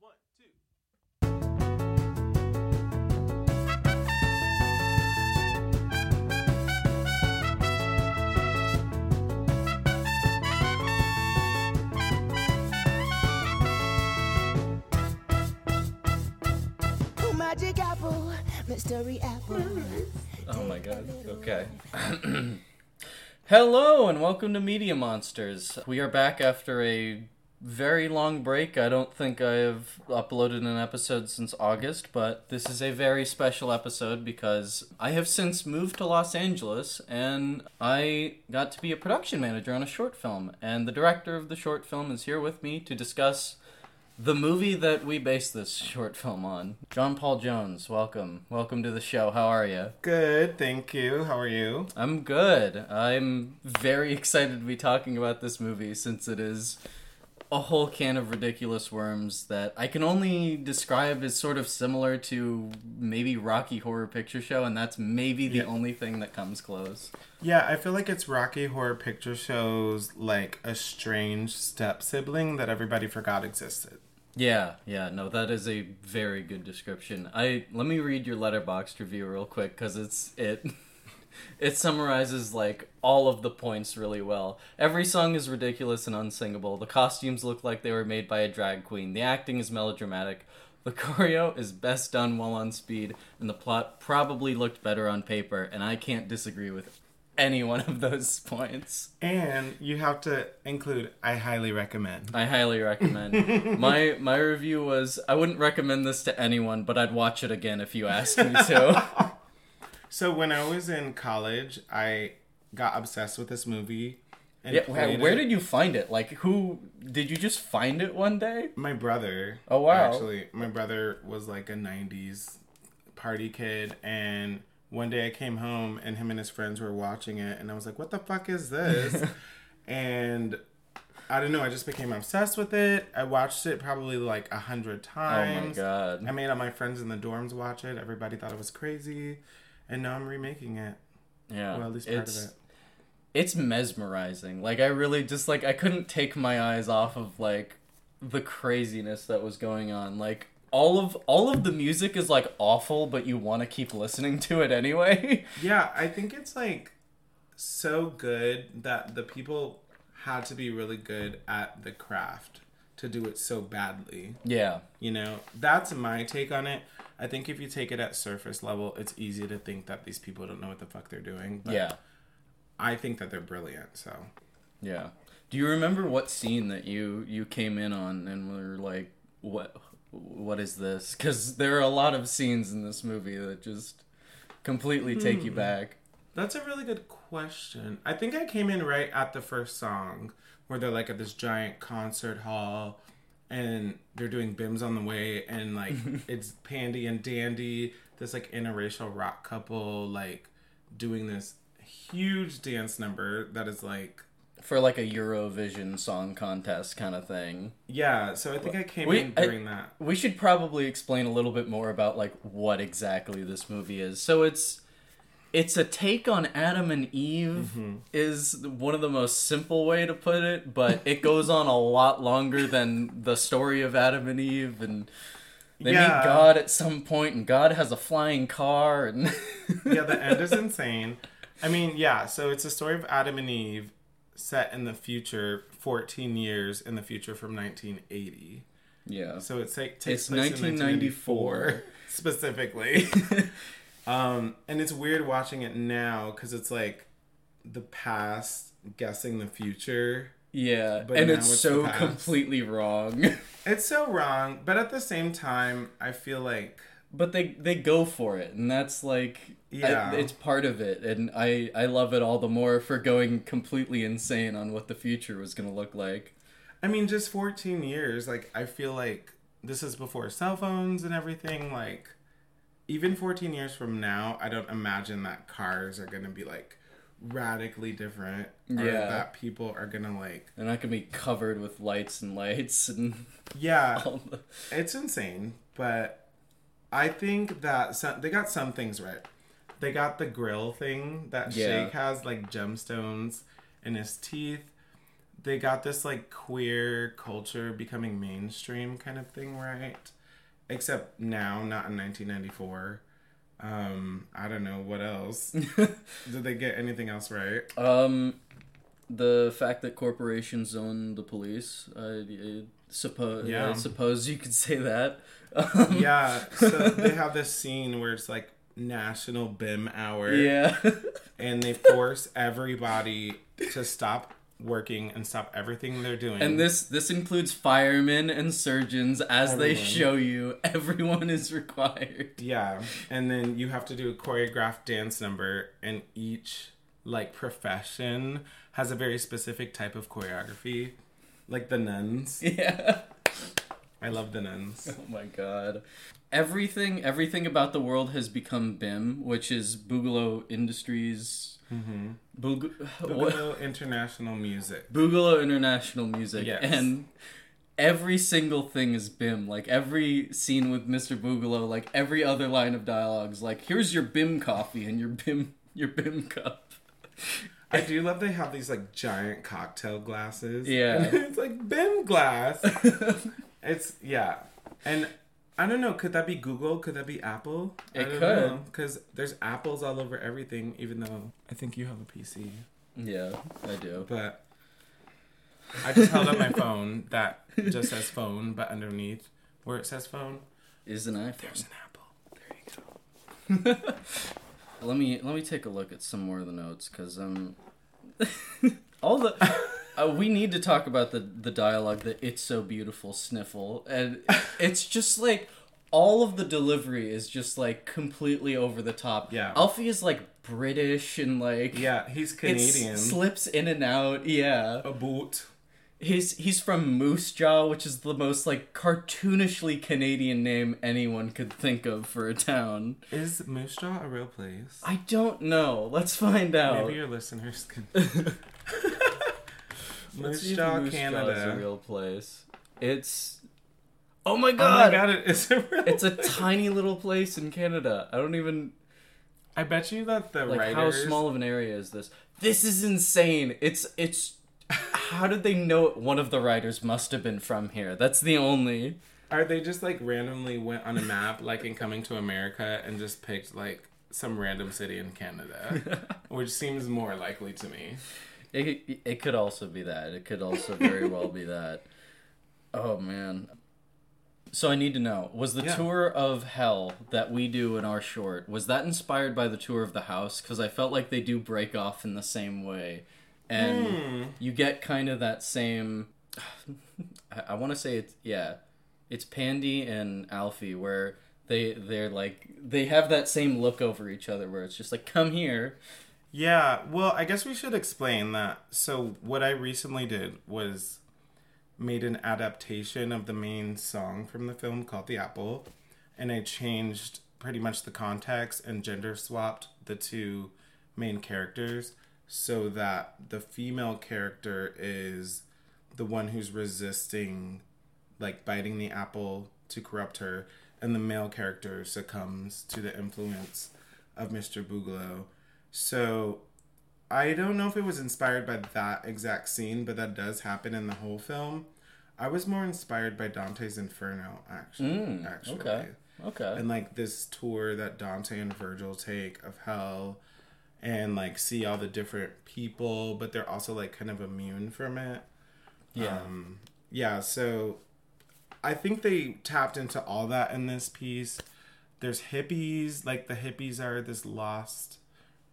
One, two. Oh, magic apple, mystery apple. Oh my god. Okay. Hello and welcome to Media Monsters. We are back after a very long break. I don't think I have uploaded an episode since August, but this is a very special episode because I have since moved to Los Angeles and I got to be a production manager on a short film. And the director of the short film is here with me to discuss the movie that we based this short film on. John Paul Jones, welcome. Welcome to the show. How are you? Good, thank you. How are you? I'm good. I'm very excited to be talking about this movie since it is a whole can of ridiculous worms that I can only describe as sort of similar to maybe Rocky Horror Picture Show, and that's maybe the Yeah. only thing that comes close. Yeah, I feel like it's Rocky Horror Picture Show's like a strange step sibling that everybody forgot existed. Yeah, yeah, no, that is a very good description. I let me read your letterboxd review real quick because it's it it summarizes like all of the points really well. Every song is ridiculous and unsingable. The costumes look like they were made by a drag queen. The acting is melodramatic. The choreo is best done while on speed, and the plot probably looked better on paper. And I can't disagree with any one of those points. And you have to include I highly recommend. I highly recommend. my my review was I wouldn't recommend this to anyone, but I'd watch it again if you asked me to. So when I was in college, I got obsessed with this movie. And yeah, where, did you find it? Like who did you just find it one day? my brother? Oh, wow. Actually, my brother was like a '90s party kid, and one day I came home and him and his friends were watching it, and I was like, "What the fuck is this?" and I don't know. I just became obsessed with it. I watched it probably like a hundred Oh my times. god. I made all my friends in the dorms watch it. Everybody thought it was crazy, and now I'm remaking it. Yeah. Well, at least part it's, of it. It's mesmerizing. Like I really just like I couldn't take my eyes off of like the craziness that was going on. Like all of all of the music is like awful, but you want to keep listening to it anyway. Yeah, I think it's like so good that the people had to be really good at the craft to do it so badly. yeah. You know, that's my take on it. I think if you take it at surface level, it's easy to think that these people don't know what the fuck they're doing. But Yeah. I think that they're brilliant. So Yeah. Do you remember what scene that you you came in on and were like, what what is this? Because there are a lot of scenes in this movie that just completely take you hmm. back. that's a really good question. I think I came in right at the first song where they're like at this giant concert hall and they're doing bims on the way and like it's Pandy and Dandy, this like interracial rock couple like doing this huge dance number that is like For like a Eurovision song contest kind of thing. yeah, so I think I came We- in I- that. We should probably explain a little bit more about like what exactly this movie is. So it's it's a take on Adam and Eve mm-hmm. is one of the most simple way to put it, but it goes on a lot longer than the story of Adam and Eve and they Yeah. meet God at some point and God has a flying car and yeah, the end is insane. I mean, yeah, so it's a story of Adam and Eve set in the future, 14 years in the future from 1980. Yeah. So it's like takes It's place in 1994. 1994 specifically. um, and it's weird watching it now because it's like the past guessing the future. Yeah. But and it's it's so completely wrong. It's so wrong, but at the same time, I feel like but they they go for it and that's like I- Yeah. it's part of it and i i love it all the more for going completely insane on what the future was going to look like I mean, just 14 years. Like, I feel like this is before cell phones and everything. Like, even 14 years from now, I don't imagine that cars are going to be like radically different. Yeah. that people are going to like. they're not going to be covered with lights and lights and Yeah, the it's insane. But I think that some, they got some things right. They got the grill thing that Yeah. Shake has, like gemstones in his teeth. they got this like queer culture becoming mainstream kind of thing, right? Except now, not in 1994. Um, I don't know what else. Did they get anything else right? Um, the fact that corporations own the police, I, I suppose. Yeah. I suppose you could say that. Um, Yeah, so they have this scene where it's like National BIM Hour. Yeah. and they force everybody to stop working and stop everything they're doing. and this this includes firemen and surgeons as they show you everyone is required. yeah, and then you have to do a choreographed dance number, and each like profession has a very specific type of choreography, like the nuns. Yeah. I love the nuns. Oh my god. Everything everything about the world has become BIM, which is Boogaloo Industries. Mm-hmm. Boog-? Boogaloo International Music. Boogaloo International Music. Yes. And every single thing is BIM. Like every scene with Mr. Boogaloo, like every other line of dialogues, like here's your BIM coffee and your BIM your BIM cup. I do love they have these like giant cocktail glasses. Yeah. It's like BIM glass. it's yeah. And I don't know, could that be Google? Could that be Apple? It could. Because there's apples all over everything, even though I think you have a PC. Yeah, I do. But I just held up my phone that just says phone, but underneath where it says phone, Is an iPhone. there's an apple. There you go. Let me let me take a look at some more of the notes because um, all the uh, we need to talk about the the dialogue that it's so beautiful sniffle and it's just like all of the delivery is just like completely over the top. Yeah. Alfie is like British and like Yeah, he's it Canadian. slips in and out. Yeah, a boot. he's he's from Moose Jaw, which is the most like cartoonishly Canadian name anyone could think of for a town. Is Moose Jaw a real place? I don't know. Let's find out. Maybe your listeners can. Let's see Moose if Jaw, Moose Jaw is a real place. It's oh my Oh god, my god, it is a real it's a tiny little place in Canada. I don't even I bet you that the like writers. how small of an area is this. This is insane. It's it's. How did they know one of the writers must have been from here? That's the only. Are they just like randomly went on a map, like in Coming to America, and just picked like some random city in Canada, which seems more likely to me. It it could also be that. It could also very well be that. Oh man. So I need to know: was the Yeah. tour of hell that we do in our short was that inspired by the tour of the house? Because I felt like they do break off in the same way, and Hmm. you get kind of that same. I, I want to say it's yeah, it's Pandy and Alfie where they they're like they have that same look over each other where it's just like come here. Yeah, well, I guess we should explain that. So, what I recently did was made an adaptation of the main song from the film called The Apple, and I changed pretty much the context and gender swapped the two main characters so that the female character is the one who's resisting like biting the apple to corrupt her and the male character succumbs to the influence of Mr. Boogaloo. So I don't know if it was inspired by that exact scene, but that does happen in the whole film. I was more inspired by Dante's Inferno, actually. Mm, actually. okay. Okay. And like this tour that Dante and Virgil take of hell and like see all the different people, but they're also like kind of immune from it. yeah. Um, yeah, so I think they tapped into all that in this piece. There's hippies, like the hippies are this lost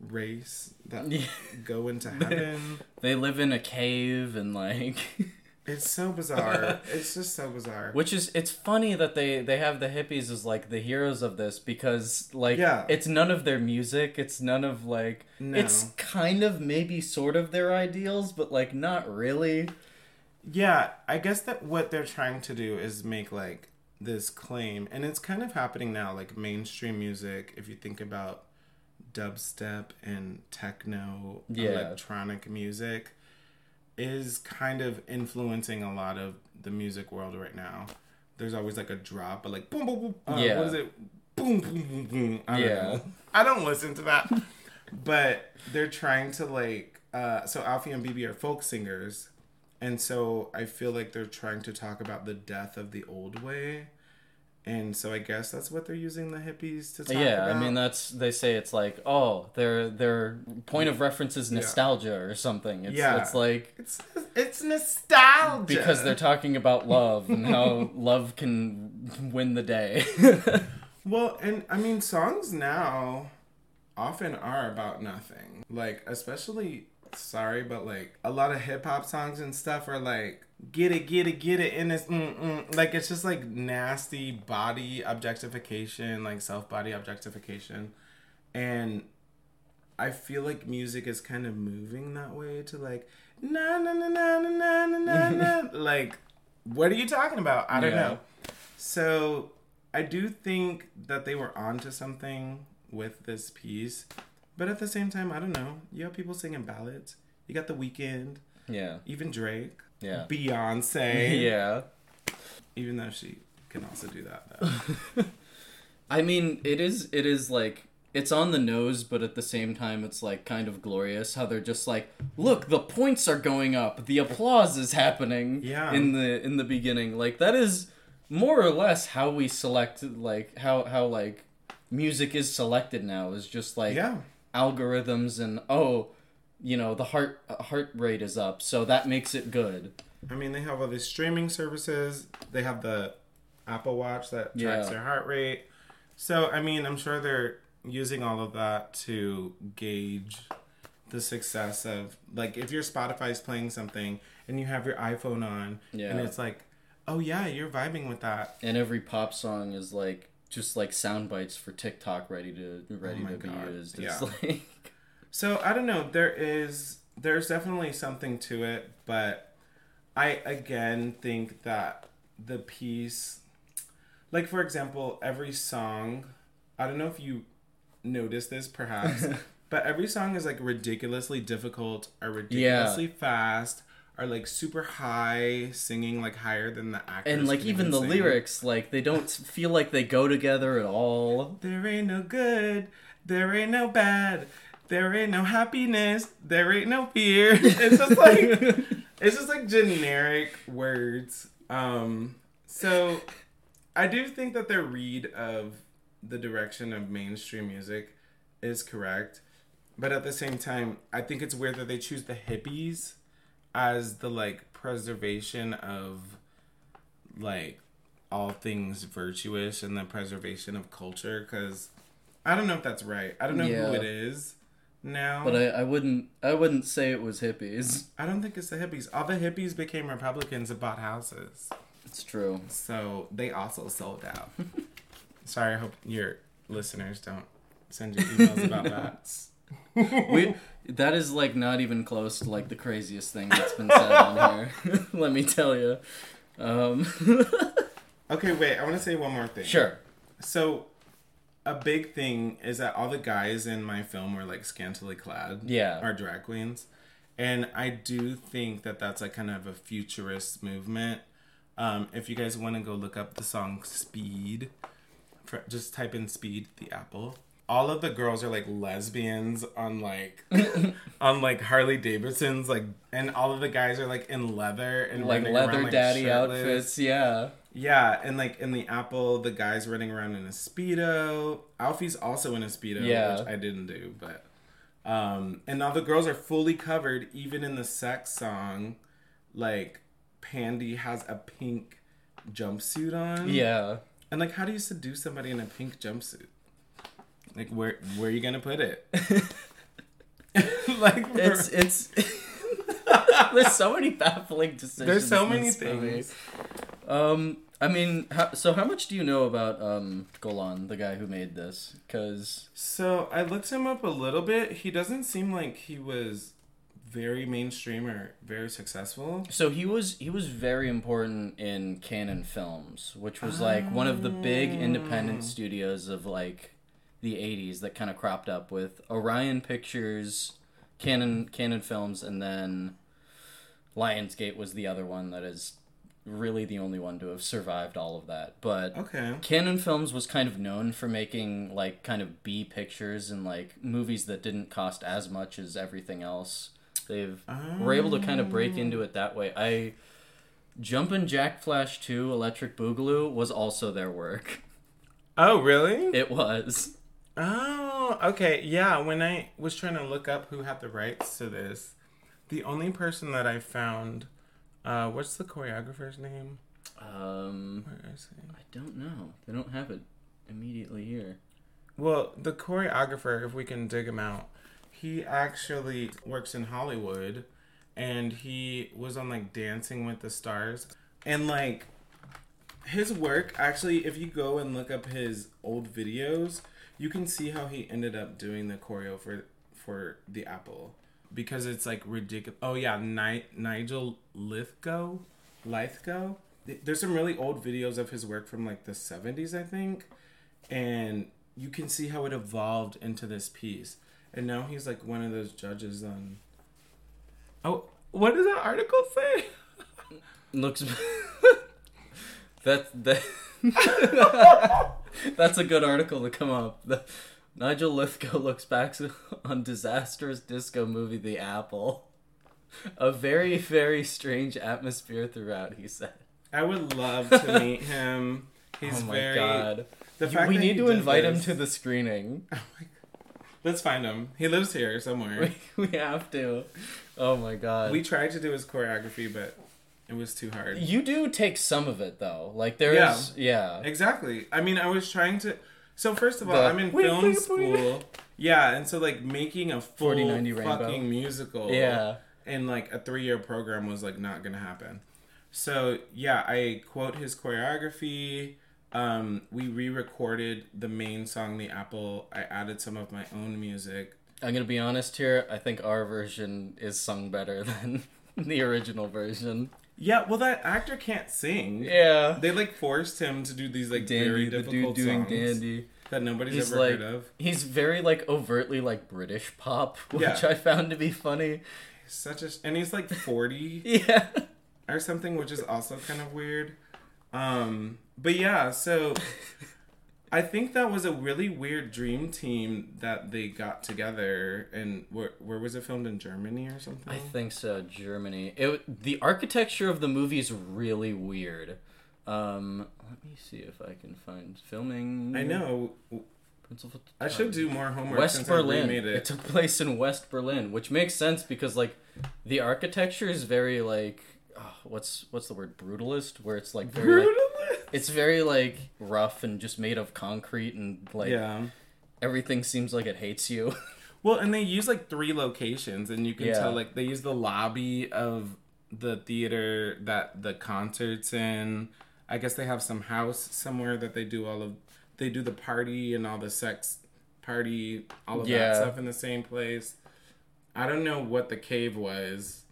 race that Yeah. go into heaven. They live in a cave and like it's so bizarre. It's just so bizarre. which is it's funny that they they have the hippies as like the heroes of this because like Yeah. it's none of their music, it's none of like No. it's kind of maybe sort of their ideals but like not really. Yeah, I guess that what they're trying to do is make like this claim, and it's kind of happening now. Like mainstream music, if you think about dubstep and techno Yeah. electronic music, is kind of influencing a lot of the music world right now. There's always like a drop, but like boom, boom, boom. Uh, Yeah. What is it? Boom, boom, boom, boom. I don't Yeah. know. I don't listen to that, but they're trying to like. Uh, so Alfie and Bibi are folk singers, And so I feel like they're trying to talk about the death of the old way. And so I guess that's what they're using the hippies to talk yeah, about. I mean that's they say it's like oh their their point of reference is nostalgia or something. It's Yeah. it's like it's it's nostalgia because they're talking about love and how love can win the day. Well, and I mean, songs now often are about nothing. Like, especially, sorry, but like a lot of hip hop songs and stuff are like, get it, get it, get it, and it's, mm-mm. like, it's just like nasty body objectification, like self body objectification. And I feel like music is kind of moving that way to like, na na na na na na na na, na. like, what are you talking about? I don't Yeah. know. So I do think that they were onto something with this piece, but at the same time, I don't know. You have people singing ballads. You got The Weeknd, yeah, even Drake, yeah, Beyonce. yeah. Even though she can also do that though. I mean, it is it is like it's on the nose, but at the same time, it's like kind of glorious how they're just like, look, the points are going up, the applause is happening. Yeah. In the in the beginning, like that is more or less how we select, like how how like music is selected now is just like yeah. Algorithms and oh, you know the heart heart rate is up, so that makes it good. I mean, they have all these streaming services. They have the Apple Watch that tracks Yeah. their heart rate. So, I mean, I'm sure they're using all of that to gauge the success of like if your Spotify's playing something and you have your iPhone on and it's like, "Oh yeah, you're vibing with that." and every pop song is like just like sound bites for TikTok ready to ready Oh to be God, used. yeah. It's like So I don't know. There is there's definitely something to it, but I again think that the piece, like for example, every song. I don't know if you noticed this, perhaps, but every song is like ridiculously difficult or ridiculously fast. Or like super high, singing like higher than the actors. and like even the lyrics, like they don't feel like they go together at all. There ain't no good, there ain't no bad, there ain't no happiness, there ain't no fear. It's just like it's just like generic words. Um so I do think that their read of the direction of mainstream music is correct. But at the same time, I think it's weird that they choose the hippies as the like preservation of like all things virtuous and the preservation of culture because I don't know if that's right. I don't know Yeah. who it is now. But I, I wouldn't I wouldn't say it was hippies. I don't think it's the hippies. All the hippies became Republicans and bought houses. It's true. So they also sold out. Sorry, I hope your listeners don't send you emails about that. We that is like not even close to like the craziest thing that's been said on here. Let me tell you. Um, Okay, wait, I want to say one more thing. sure. So, a big thing is that all the guys in my film were like scantily clad. Yeah. Are drag queens. And I do think that that's like kind of a futurist movement. Um, if you guys want to go look up the song Speed, for, just type in Speed, the Apple. All of the girls are like lesbians on like on like Harley Davidsons, like, and all of the guys are like in leather and Like leather around, like, daddy shirtless. outfits, yeah. Yeah, and like in the Apple, the guy's running around in a speedo. Alfie's also in a speedo, Yeah. which I didn't do, but um, and all the girls are fully covered. Even in the sex song, like Pandy has a pink jumpsuit on. Yeah. and like, how do you seduce somebody in a pink jumpsuit? Like, where where are you gonna put it? like, It's it's there's so many baffling decisions. there's so many this movie. things. Um, I mean, how, so how much do you know about um Golan, the guy who made this? Because So I looked him up a little bit. He doesn't seem like he was very mainstream or very successful. so he was he was very important in Cannon Films, which was like one of the big independent studios of like the '80s that kind of cropped up with Orion Pictures, Cannon Cannon Films, and then Lionsgate was the other one that is really the only one to have survived all of that. But Okay. Cannon Films was kind of known for making like kind of B pictures and like movies that didn't cost as much as everything else. They've were able to kind of break into it that way. I Jumpin' Jack Flash 2 Electric Boogaloo was also their work. Oh, really? It was. Oh, okay. Yeah, when I was trying to look up who had the rights to this, the only person that I found, uh, what's the choreographer's name? Um Where is he? I don't know. They don't have it immediately here. Well, the choreographer, if we can dig him out, he actually works in Hollywood, and he was on like Dancing with the Stars, and like his work actually, if you go and look up his old videos, you can see how he ended up doing the choreo for for the Apple because it's like ridiculous. Oh yeah, Ni- Nigel Lythgoe, Lythgoe. There's some really old videos of his work from like the 70s, I think, and you can see how it evolved into this piece. And now he's like one of those judges on. Oh, what does that article say? Looks That's that That's a good article to come up. The, Nigel Lythgoe looks back on disastrous disco movie The Apple. A very, very strange atmosphere throughout, he said. I would love to meet him. He's oh my very. god. The fact we need to invite him to the screening. Oh Let's find him. He lives here somewhere. we have to. Oh my god. we tried to do his choreography, but it was too hard. you do take some of it though. Like there's yeah. Exactly. I mean, I was trying to. So first of all, The- I'm in Wait, film wait, wait. school. Yeah, and so like making a full 4090 Rainbow. fucking musical. Yeah. In like a three year program was like not gonna happen. So yeah, I quote his choreography. Um, we re-recorded the main song, "The Apple." I added some of my own music. I'm gonna be honest here. I think our version is sung better than the original version. Yeah, well, that actor can't sing. Yeah. They like forced him to do these like Dandy, very the difficult doing songs dandy. that nobody's He's ever like heard of. he's very like overtly like British pop, which Yeah. I found to be funny. Such a and he's like forty Yeah. or something, which is also kind of weird. Um, but yeah, so I think that was a really weird dream team that they got together. And where where was it filmed in Germany or something? I think so. Germany. It the architecture of the movie is really weird. Um, let me see if I can find filming. I know. I should do more homework. West Berlin. It. it. took place in West Berlin, which makes sense because like the architecture is very like oh, what's what's the word brutalist, where it's like very like, it's very like rough and just made of concrete and like yeah. everything seems like it hates you. Well, and they use like three locations, and you can Yeah. tell like they use the lobby of the theater that the concerts in. I guess they have some house somewhere that they do all of they do the party and all the sex party, all of Yeah. that stuff in the same place. I don't know what the cave was.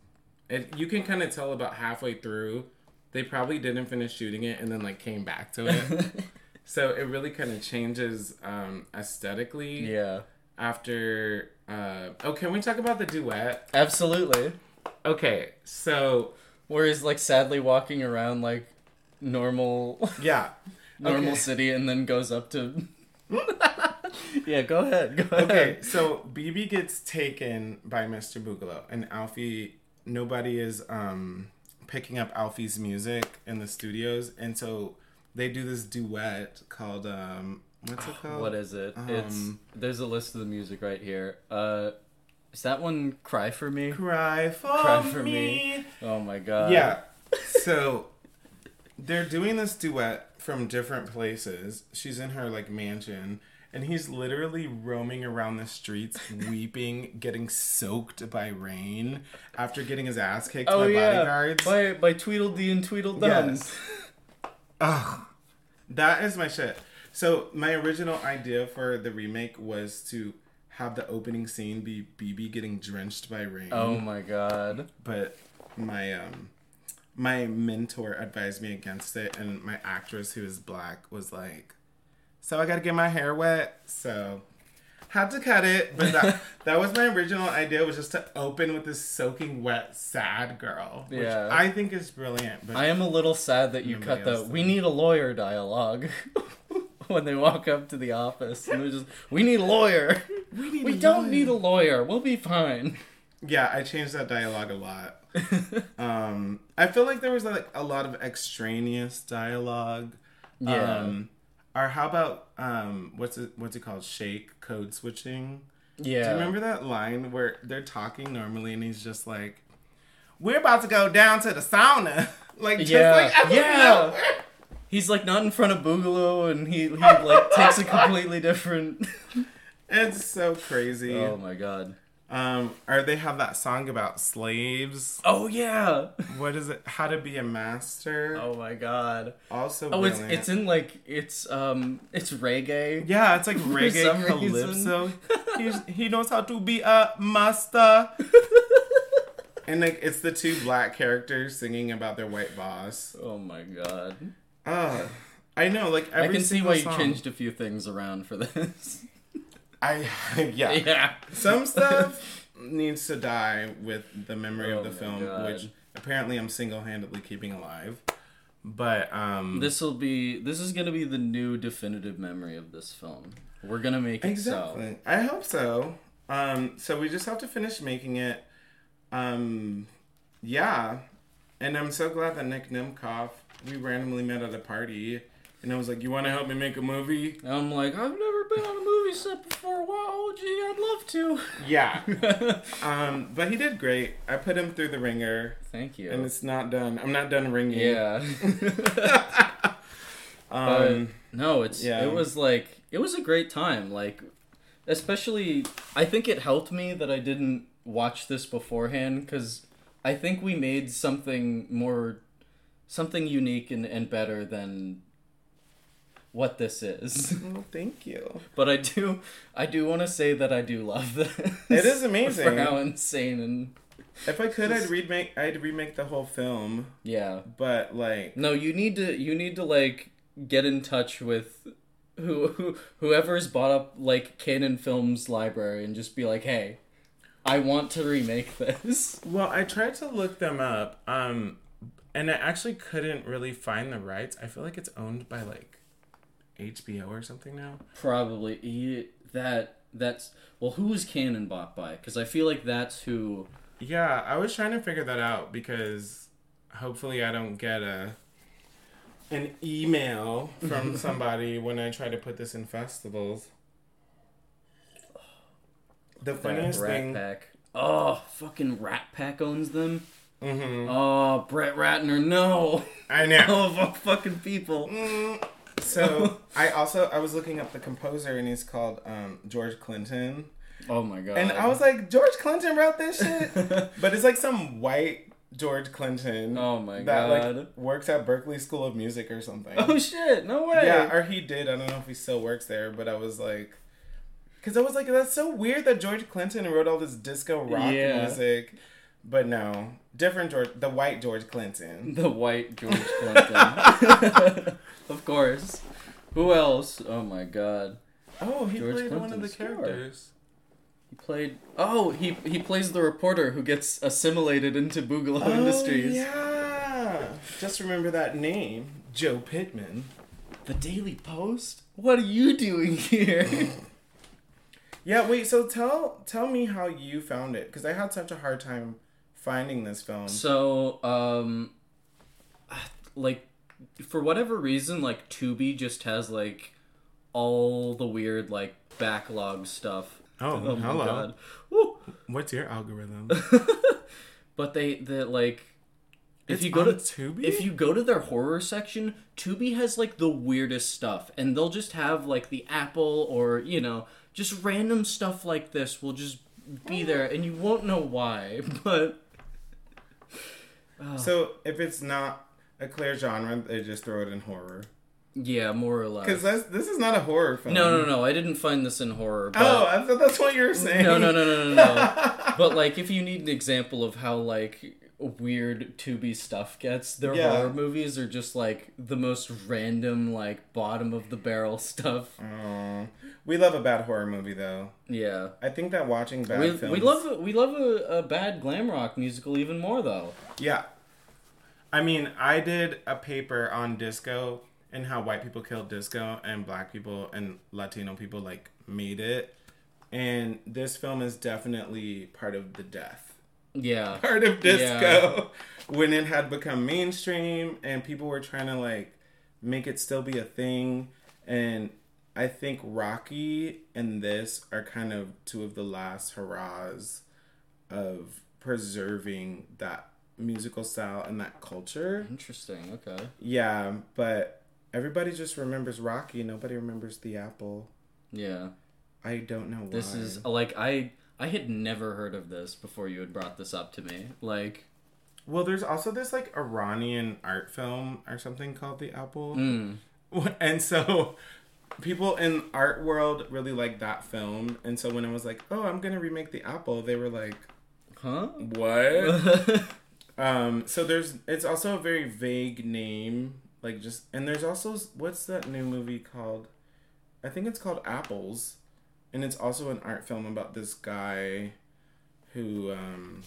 It, you can kind of tell about halfway through. They probably didn't finish shooting it and then like came back to it. so it really kind of changes um, aesthetically yeah, after uh oh can we talk about the duet absolutely. okay so Where he's like sadly walking around like normal yeah normal Okay. city and then goes up to Yeah, go ahead. Go ahead. okay so bibi gets taken by mr boogaloo and alfie nobody is um picking up alfie's music in the studios and so they do this duet called um what's it called What is it? it's Um, there's a list of the music right here. Uh is that one Cry for Me? cry for, Cry for me. Me. Oh my god. yeah so they're doing this duet from different places she's in her like mansion and he's literally roaming around the streets weeping getting soaked by rain after getting his ass kicked Oh by yeah. bodyguards By by Tweedledee and Tweedledum. Yes. Ugh. That is my shit. So my original idea for the remake was to have the opening scene be Bibi getting drenched by rain. Oh my god. But my um my mentor advised me against it and my actress who is black was like, So I gotta get my hair wet. So had to cut it, but that, that was my original idea was just to open with this soaking wet sad girl, which Yeah. I think is brilliant. But I am a little sad that you cut the we need a lawyer dialogue when they walk up to the office and they're just we need a lawyer. We, a don't lawyer." need a lawyer. We'll be fine. Yeah, I changed that dialogue a lot. um, I feel like there was like a lot of extraneous dialogue. Yeah. Um, or how about um, what's it? What's it called? Shake code switching. yeah. Do you remember that line where they're talking normally and he's just like, "We're about to go down to the sauna." like, just Yeah. like Yeah. He's like not in front of Boogaloo, and he he like takes a completely different. It's so crazy. oh my god. Um, or they have that song about slaves. Oh yeah. What is it? How to be a master. Oh my god. Also, Oh, it's brilliant. it's in like it's um it's reggae. Yeah, it's like reggae calypso. He's, he knows how to be a master. and like it's the two black characters singing about their white boss. Oh my god. Uh, I know, like every I can see why you changed a few things around for this. I yeah. yeah. Some stuff needs to die with the memory Oh of the film, God. which apparently I'm single-handedly keeping alive. But um, This will be this is gonna be the new definitive memory of this film. We're gonna make it Exactly. I hope so. Um, so we just have to finish making it. Um, yeah. And I'm so glad that Nick Nimkoff, we randomly met at a party. And I was like, You want to help me make a movie? so. I'm like, I've never been on a movie set before. Wow, gee, I'd love to. Yeah. um, but he did great. I put him through the ringer, Thank you. and it's not done. I'm not done ringing. yeah. Um, no, it's Yeah. it was like it was a great time. Like especially I think it helped me that I didn't watch this beforehand cuz I think we made something more something unique and, and better than what this is. well, thank you. but I do I do want to say that I do love this. It is amazing. for how insane and If I could, I'd remake. I'd remake the whole film. yeah. But like, No, you need to you need to like get in touch with who, who whoever's bought up like Cannon Films library and just be like, "Hey, I want to remake this." Well, I tried to look them up, um, and I actually couldn't really find the rights. I feel like it's owned by like HBO or something now. Probably Ye- that that's well, who is Cannon bought by? Because I feel like that's who. Yeah, I was trying to figure that out because hopefully I don't get a an email from somebody when I try to put this in festivals. The funniest Rat thing, Pack. Oh, fucking Rat Pack owns them. Mhm. Oh, Brett Ratner, no! I know. All fucking people. Mm, So I also I was looking up the composer and he's called um, George Clinton. Oh my god. And I was like, George Clinton wrote this shit? but it's like some white George Clinton. Oh my that, God. like, works at Berklee School of Music or something. oh shit! No way. yeah, or he did. I don't know if he still works there, but I was like, because I was like, that's so weird that George Clinton wrote all this disco rock Yeah. music. But no, different George, the white George Clinton. The white George Clinton. of course. Who else? Oh my god. Oh, he George played one of the characters. He played Oh, he he plays the reporter who gets assimilated into Boogaloo oh, Industries. Oh, yeah. Just remember that name, Joe Pittman. The Daily Post? What are you doing here? Yeah, wait. So tell tell me how you found it because I had such a hard time finding this film. so, um like for whatever reason like Tubi just has like all the weird like backlog stuff. Oh, hello. Woo. What's your algorithm? But they the like if It's you go on to Tubi? if you go to their horror section, Tubi has like the weirdest stuff, and they'll just have like the Apple or you know just random stuff like this will just be there, and you won't know why. But so if it's not a clear genre, they just throw it in horror. yeah, more or less. Because this is not a horror film. No, no, no. I didn't find this in horror. But... Oh, I thought that's what you were saying. No, no, no, no, no, no. but like, if you need an example of how like weird Tubi stuff gets, their Yeah. horror movies are just like the most random, like bottom of the barrel stuff. Oh, we love a bad horror movie though. Yeah, I think that watching bad we, films. we love we love a, a bad glam rock musical even more though. Yeah. I mean, I did a paper on disco and how white people killed disco and black people and Latino people like made it. And this film is definitely part of the death Yeah. part of disco when it had become mainstream and people were trying to like make it still be a thing and i think rocky and this are kind of two of the last hurrahs of preserving that musical style and that culture Interesting. Okay. yeah but everybody just remembers rocky nobody remembers the apple Yeah. i don't know why This is like I I had never heard of this before you had brought this up to me. Like, well there's also this like iranian art film or something called the apple. Mm, and so people in art world really like that film. And so when I was like oh i'm gonna remake the apple they were like huh? what? Um so there's it's also a very vague name like just and there's also what's that new movie called? I think it's called apples and it's also an art film about this guy who um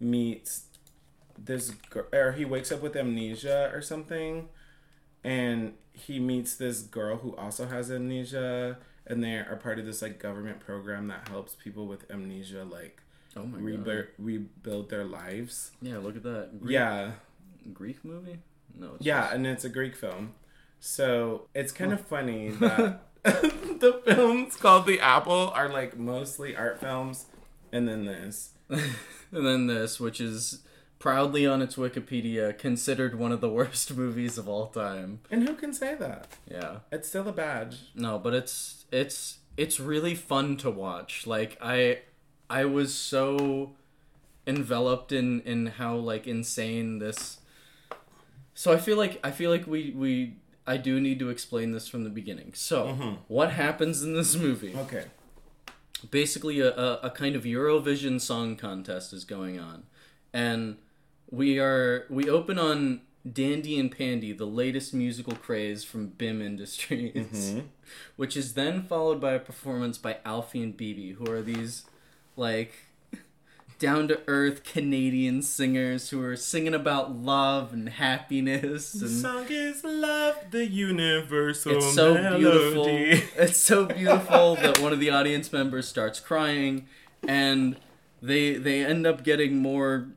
meets this girl or he wakes up with amnesia or something and he meets this girl who also has amnesia and they are part of this like government program that helps people with amnesia like oh my god. rebuild rebuild their lives Yeah, look at that. Greek, yeah Greek movie? No. It's yeah just- and it's a greek film so it's kind of funny that the films called the apple are like mostly art films and then this and then this, which is proudly on its Wikipedia considered one of the worst movies of all time. and who can say that Yeah. it's still a badge No, but it's it's it's really fun to watch. Like I I was so enveloped in in how like insane this So I feel like I feel like we we I do need to explain this from the beginning. So, mm-hmm. what happens in this movie? okay basically a, a, a kind of Eurovision song contest is going on, and we are we open on Dandy and Pandy, the latest musical craze from BIM Industries, mm-hmm. which is then followed by a performance by Alfie and Bibi, who are these like down to earth Canadian singers who are singing about love and happiness the song is love the universal it's so melody. beautiful. It's so beautiful that one of the audience members starts crying, and they they end up getting more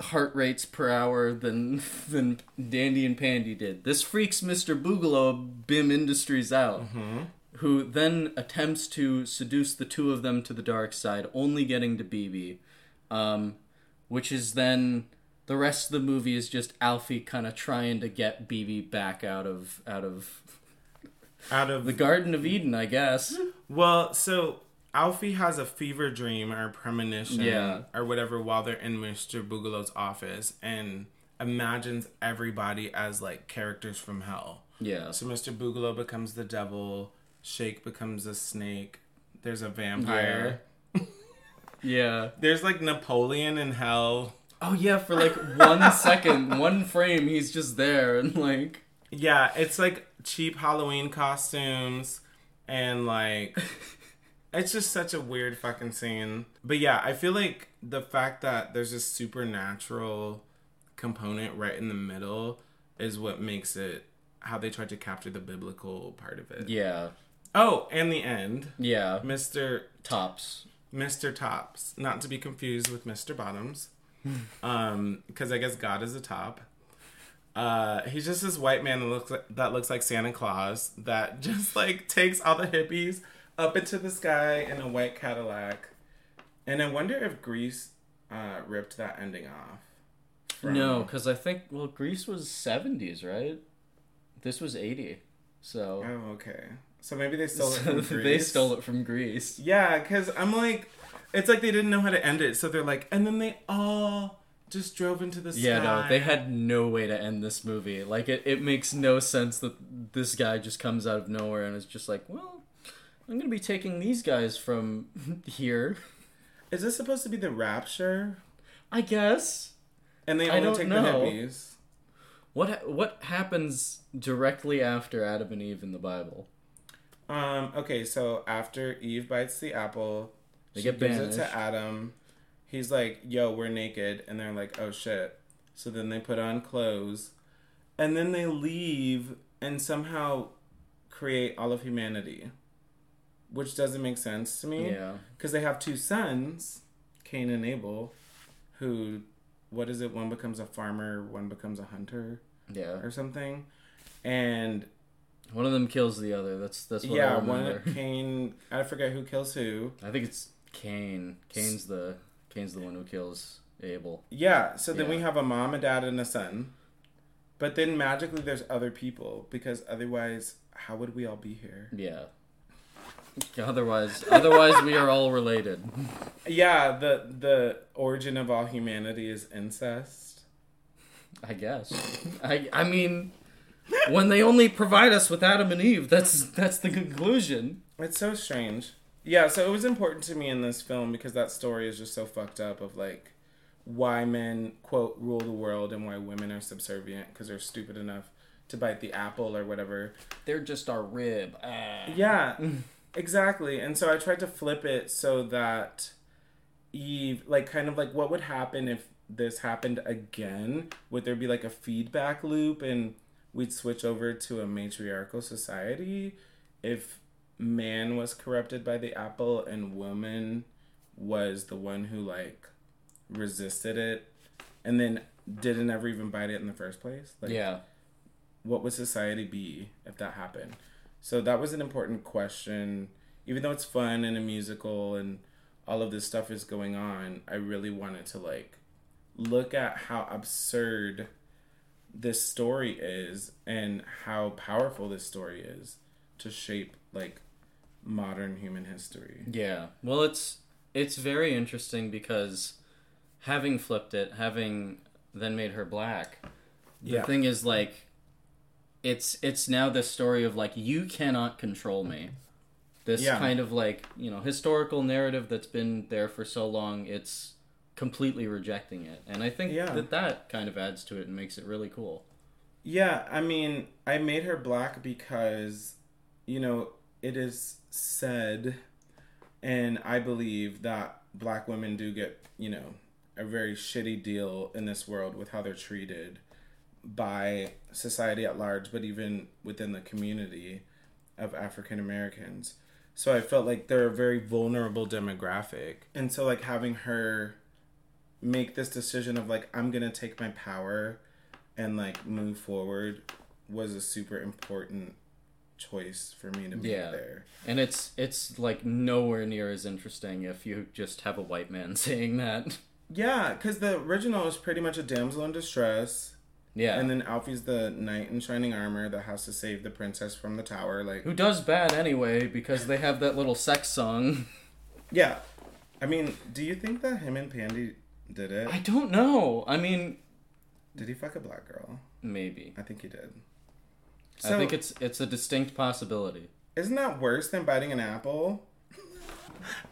heart rates per hour than than Dandy and Pandy did. This freaks Mr. Boogaloo Bim Industries out, mm-hmm. who then attempts to seduce the two of them to the dark side, only getting to Bibi, um, which is then the rest of the movie is just Alfie kind of trying to get Bibi back out of out of out of the Garden of Eden, I guess. Well, so Alfie has a fever dream or premonition Yeah. or whatever while they're in Mr. Boogaloo's office and imagines everybody as like characters from hell. Yeah. So Mr. Boogaloo becomes the devil, Shake becomes a snake, there's a vampire. Yeah. There's like Napoleon in hell. Oh yeah, for like one second, one frame, he's just there and like Yeah, it's like cheap Halloween costumes and like it's just such a weird fucking scene. But yeah, I feel like the fact that there's a supernatural component right in the middle is what makes it how they tried to capture the biblical part of it. yeah, Oh, and the end. yeah, Mr. tops. Mr. Tops, not to be confused with Mr. Bottoms, um, because I guess God is a top. Uh, he's just this white man that looks like, that looks like Santa Claus that just like takes all the hippies up into the sky in a white Cadillac, and I wonder if Grease uh, ripped that ending off. from- No, because I think well, Grease was seventies, right? This was eighty, so, Oh, okay. So maybe they stole it from Grease. they stole it from Grease. Yeah, because I'm like, it's like they didn't know how to end it, so they're like, and then they all just drove into the sky. Yeah, no, they had no way to end this movie. Like it, it makes no sense that this guy just comes out of nowhere and is just like, well, I'm gonna be taking these guys from here, Is this supposed to be the rapture? I guess. And they only take know. the hippies. What ha- what happens directly after Adam and Eve in the Bible? Um. Okay, so after Eve bites the apple, They she get gives it to Adam. He's like, "Yo, we're naked," and they're like, "Oh shit!" So then they put on clothes, and then they leave and somehow create all of humanity, which doesn't make sense to me. Yeah. because they have two sons, Cain and Abel, who, what is it? One becomes a farmer, one becomes a hunter, Yeah. or something. And One of them kills the other. That's that's what I yeah, remember. one Cain. I forget who kills who. I think it's Cain. Cain's the Cain's the one who kills Abel. Yeah. So then we have a mom, a dad, and a son. But then magically, there's other people because otherwise, how would we all be here? Yeah. Otherwise, otherwise we are all related. Yeah. The the origin of all humanity is incest. I guess. I I mean, when they only provide us with Adam and Eve, that's that's the conclusion. It's so strange. Yeah, so it was important to me in this film because that story is just so fucked up of like why men quote rule the world and why women are subservient because they're stupid enough to bite the apple or whatever. They're just our rib. Ah. Yeah, exactly. And so I tried to flip it so that Eve, like, kind of like what would happen if this happened again? Would there be like a feedback loop and we'd switch over to a matriarchal society if man was corrupted by the apple and woman was the one who like resisted it and then didn't ever even bite it in the first place? Like, Yeah. what would society be if that happened? So that was an important question. Even though it's fun and a musical and all of this stuff is going on, I really wanted to like look at how absurd this story is and how powerful this story is to shape like modern human history. Yeah. Well, it's it's very interesting because having flipped it, having then made her black. The Yeah. thing is like it's it's now this story of like you cannot control me. This Yeah. kind of like, you know, historical narrative that's been there for so long, it's completely rejecting it. And I think Yeah. that that kind of adds to it and makes it really cool. Yeah, I mean, I made her black because, you know, it is said, and I believe that black women do get, you know, a very shitty deal in this world with how they're treated by society at large, but even within the community of African Americans. So I felt like they're a very vulnerable demographic. And so, like, having her make this decision of, like, I'm to take my power and like move forward was a super important choice for me to make Yeah. there. And it's it's like nowhere near as interesting if you just have a white man saying that. Yeah, because the original is pretty much a damsel in distress, Yeah. and then Alphie's the knight in shining armor that has to save the princess from the tower. Like, who does bad anyway because they have that little sex song. yeah, I mean, do you think that him and Pandi did it? I don't know. I mean, Did he fuck a black girl? maybe. I think he did. I think it's it's a distinct possibility. Isn't that worse than biting an apple?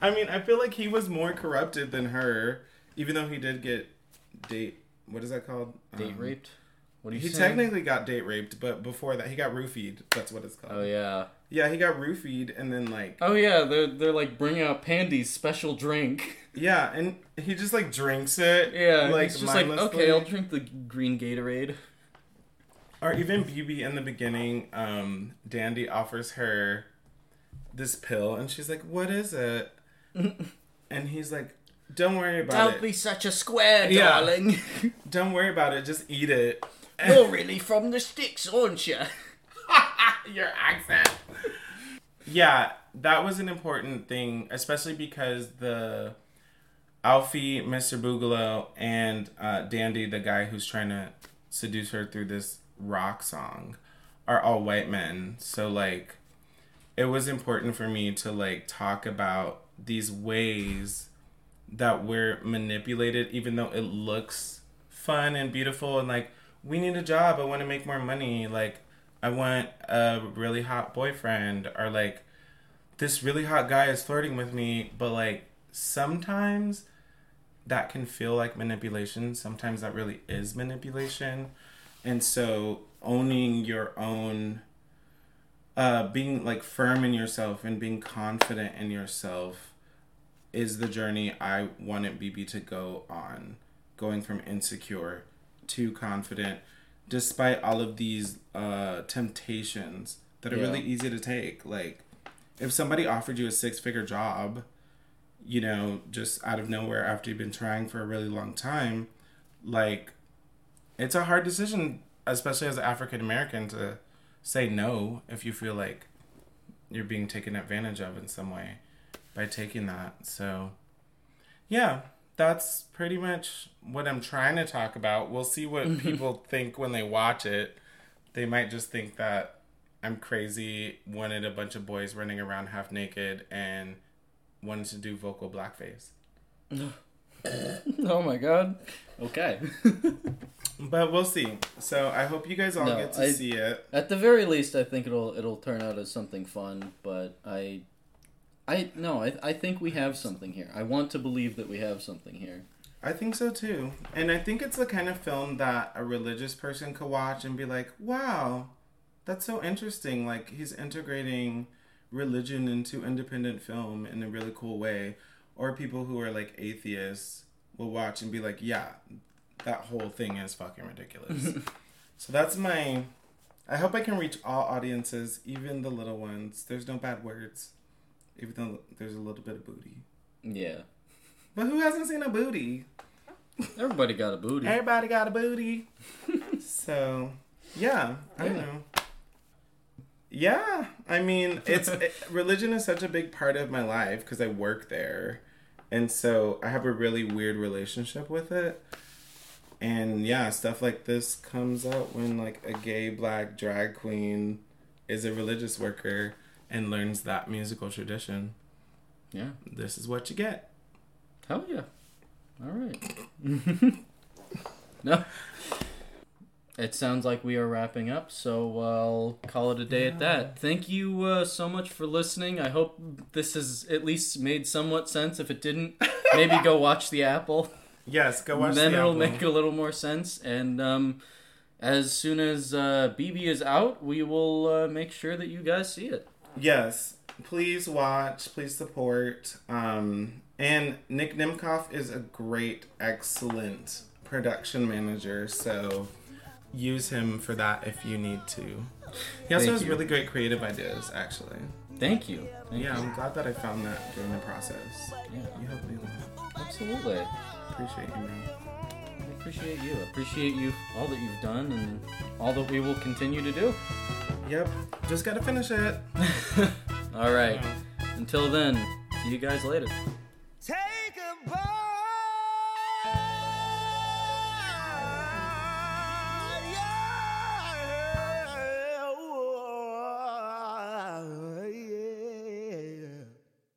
I mean, I feel like he was more corrupted than her, even though he did get date. What is that called? Date Um, raped? What are you He saying? technically got date raped, but before that, he got roofied. That's what it's called. Oh yeah. Yeah, he got roofied, and then like, Oh yeah, they're they're like bringing out Pandi's special drink. yeah, and he just like drinks it. Yeah, like he's just like, okay, I'll drink the green Gatorade. Or even Bibi in the beginning, um, Dandi offers her this pill, and she's like, "What is it?" and he's like, "Don't worry about it. Don't be such a square, Yeah. darling. Don't worry about it. Just eat it." You're really from the sticks, aren't you? Your accent. Yeah, that was an important thing, especially because the Alphie, Mr. Boogalow, and uh, Dandi, the guy who's trying to seduce her through this rock song, are all white men. So like, it was important for me to like talk about these ways that we're manipulated, even though it looks fun and beautiful and like we need a job. I want to make more money. Like I want a really hot boyfriend or like this really hot guy is flirting with me, but like sometimes that can feel like manipulation. Sometimes that really is manipulation. And so owning your own uh being like firm in yourself and being confident in yourself is the journey I wanted Bibi to go on, going from insecure to confident, despite all of these uh, temptations that are Yeah. really easy to take. Like, if somebody offered you a six figure job, you know, just out of nowhere after you've been trying for a really long time, like it's a hard decision, especially as an African American, to say no if you feel like you're being taken advantage of in some way by taking that. So, yeah, that's pretty much what I'm trying to talk about. We'll see what mm-hmm. people think when they watch it. They might just think that I'm crazy, wanted a bunch of boys running around half naked, and wanted to do vocal blackface. oh my god. Okay. But we'll see. So I hope you guys all No, get to I- see it. At the very least, I think it'll it'll turn out as something fun. But I, I no, I I think we have something here. I want to believe that we have something here. I think so too. And I think it's the kind of film that a religious person could watch and be like, wow, that's so interesting. Like, he's integrating religion into independent film in a really cool way. Or people who are like atheists will watch and be like, yeah, that whole thing is fucking ridiculous. so that's my. I hope I can reach all audiences, even the little ones. There's no bad words, even though there's a little bit of booty. Yeah. But who hasn't seen a booty? Everybody got a booty. Everybody got a booty. so, yeah, I don't Yeah. know. Yeah, I mean, it's it, religion is such a big part of my life because I work there, and so I have a really weird relationship with it. And yeah, stuff like this comes out when like a gay black drag queen is a religious worker and learns that musical tradition. Yeah. This is what you get. Hell yeah. All right. no. It sounds like we are wrapping up, so I'll call it a day at that. Thank you uh, so much for listening. I hope this has at least made somewhat sense. If it didn't, maybe go watch the Apple. Yes, go watch. then the it'll album. make a little more sense. And um, as soon as uh, Bibi is out, we will uh, make sure that you guys see it. Yes, please watch, please support. Um, and Nick Nimkoff is a great, excellent production manager, so use him for that if you need to. He also Thank has you. really great creative ideas, actually. Thank you. Thank Yeah, you. I'm glad that I found that during the process. Yeah, You helped me a lot. absolutely. Appreciate you, man. I appreciate you. I appreciate you, all that you've done, and all that we will continue to do. Yep, just gotta finish it. All right. Until then, see you guys later.